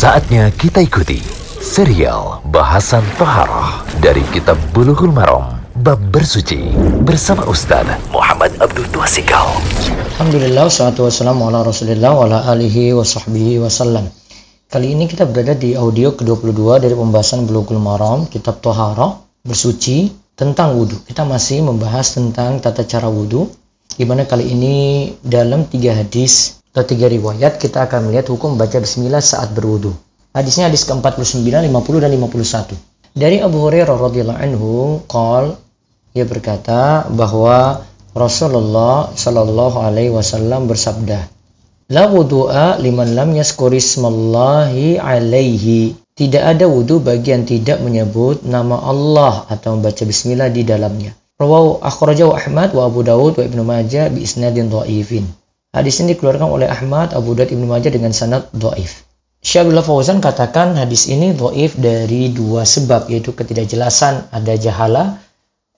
Saatnya kita ikuti serial bahasan Toharoh dari Kitab Bulughul Maram Bab Bersuci bersama Ustaz Muhammad Abdul Tuasikal. Alhamdulillah, salatu wassalamu ala rasulillah wa ala alihi wa sahbihi wasallam. Kali ini kita berada di audio ke-22 dari pembahasan Bulughul Maram, Kitab Toharoh, Bersuci, tentang wudhu. Kita masih membahas tentang tata cara wudhu, di mana kali ini dalam tiga hadis atau tiga riwayat kita akan melihat hukum baca bismillah saat berwudu. Hadisnya hadis ke-49, 50 dan 51. Dari Abu Hurairah radhiyallahu anhu, qol ia berkata bahwa Rasulullah shallallahu alaihi wasallam bersabda, "La wudu'a liman lam yazkurismallahi alaihi." Tidak ada wudu bagi yang tidak menyebut nama Allah atau membaca bismillah di dalamnya. Rawahu akhrajahu Ahmad wa Abu Dawud wa Ibnu Majah bi isnadin dhaifin. Hadis ini dikeluarkan oleh Ahmad, Abu Daud, Ibnu Majah dengan sanad dhaif. Syabdullah Fauzan katakan hadis ini dhaif dari dua sebab yaitu ketidakjelasan ada jahala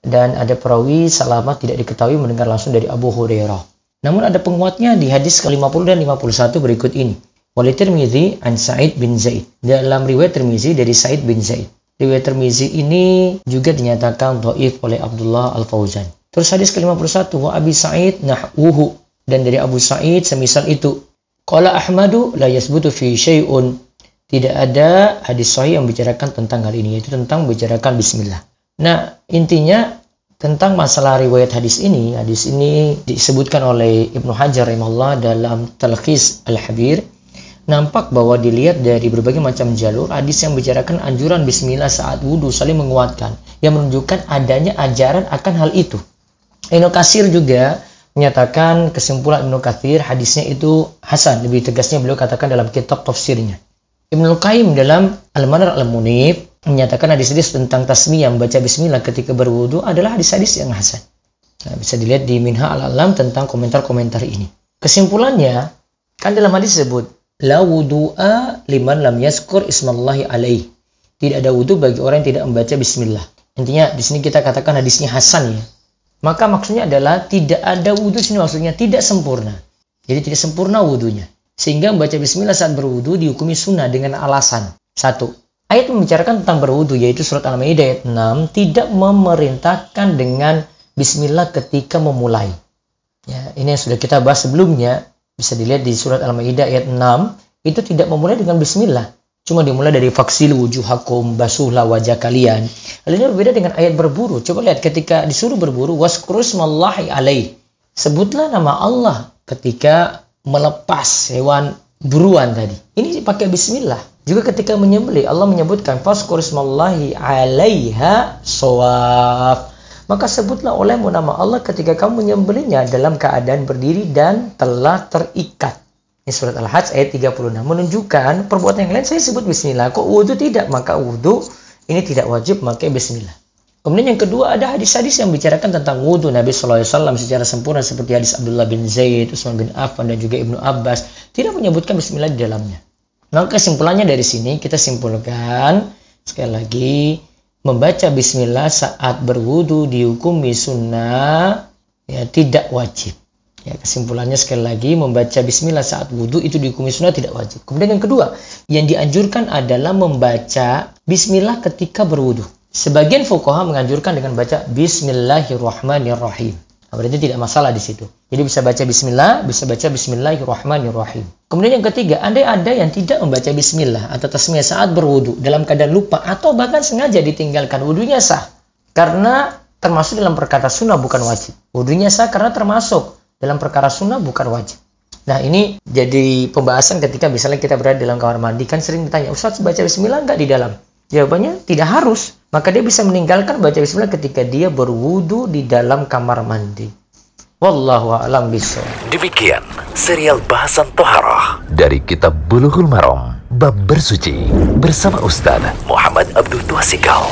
dan ada perawi salamat tidak diketahui mendengar langsung dari Abu Hurairah. Namun ada penguatnya di hadis ke-50 dan 51 berikut ini. Wali Tirmizi an Sa'id bin Zaid. Dalam riwayat Tirmizi dari Sa'id bin Zaid. Riwayat Tirmizi ini juga dinyatakan dhaif oleh Abdullah Al-Fauzan. Terus hadis ke-51 wa Abi Sa'id nahwuhu dan dari Abu Sa'id semisal itu. Qala Ahmadu la yasbutu fi syai'un. Tidak ada hadis sahih yang bicarakan tentang hal ini, yaitu tentang bicarakan bismillah. Nah, intinya tentang masalah riwayat hadis ini, hadis ini disebutkan oleh Ibnu Hajar rahimahullah dalam Talqis Al-Habir, nampak bahwa dilihat dari berbagai macam jalur hadis yang bicarakan anjuran bismillah saat wudhu saling menguatkan yang menunjukkan adanya ajaran akan hal itu. Ibnu Kasir juga menyatakan kesimpulan Ibnu Katsir hadisnya itu hasan. Lebih tegasnya beliau katakan dalam kitab tafsirnya. Ibnu Qayyim dalam Al-Manar Al-Munib menyatakan hadis-hadis tentang tasmiyah membaca bismillah ketika berwudu adalah hadis-hadis yang hasan. Nah, bisa dilihat di Minha Al-Alam tentang komentar-komentar ini. Kesimpulannya kan dalam hadis disebut la wudu'a liman lam yaskur ismallahi alaih. Tidak ada wudu bagi orang yang tidak membaca bismillah. Intinya di sini kita katakan hadisnya hasan ya maka maksudnya adalah tidak ada wudhu sini maksudnya tidak sempurna. Jadi tidak sempurna wudhunya. Sehingga membaca bismillah saat berwudhu dihukumi sunnah dengan alasan. Satu, ayat membicarakan tentang berwudhu yaitu surat Al-Maidah ayat 6 tidak memerintahkan dengan bismillah ketika memulai. Ya, ini yang sudah kita bahas sebelumnya, bisa dilihat di surat Al-Maidah ayat 6, itu tidak memulai dengan bismillah. Cuma dimulai dari faksil wujuhakum, basuhlah wajah kalian. Hal ini berbeda dengan ayat berburu. Coba lihat ketika disuruh berburu, waskurusmallahi alaih. Sebutlah nama Allah ketika melepas hewan buruan tadi. Ini pakai bismillah. Juga ketika menyembelih, Allah menyebutkan faskurusmallahi alaiha sawaf. Maka sebutlah olehmu nama Allah ketika kamu menyembelihnya dalam keadaan berdiri dan telah terikat. Ini surat Al-Hajj ayat 36 menunjukkan perbuatan yang lain saya sebut bismillah. Kok wudhu tidak? Maka wudhu ini tidak wajib pakai bismillah. Kemudian yang kedua ada hadis-hadis yang bicarakan tentang wudhu Nabi SAW secara sempurna seperti hadis Abdullah bin Zaid, Utsman bin Affan dan juga Ibnu Abbas tidak menyebutkan bismillah di dalamnya. Maka kesimpulannya dari sini kita simpulkan sekali lagi membaca bismillah saat berwudhu dihukumi sunnah ya tidak wajib. Ya, kesimpulannya sekali lagi membaca bismillah saat wudhu itu dihukumi sunnah tidak wajib. Kemudian yang kedua, yang dianjurkan adalah membaca bismillah ketika berwudhu. Sebagian fuqaha menganjurkan dengan baca bismillahirrahmanirrahim. Nah, berarti tidak masalah di situ. Jadi bisa baca bismillah, bisa baca bismillahirrahmanirrahim. Kemudian yang ketiga, andai ada yang tidak membaca bismillah atau tasmiyah saat berwudhu dalam keadaan lupa atau bahkan sengaja ditinggalkan wudhunya sah. Karena termasuk dalam perkata sunnah bukan wajib. Wudhunya sah karena termasuk dalam perkara sunnah bukan wajib. Nah ini jadi pembahasan ketika misalnya kita berada dalam kamar mandi kan sering ditanya Ustaz baca bismillah enggak di dalam? Jawabannya tidak harus. Maka dia bisa meninggalkan baca bismillah ketika dia berwudu di dalam kamar mandi. Wallahu a'lam bishawab. Demikian serial bahasan toharah dari kitab Bulughul Maram bab bersuci bersama Ustaz Muhammad Abdul Tuasikal.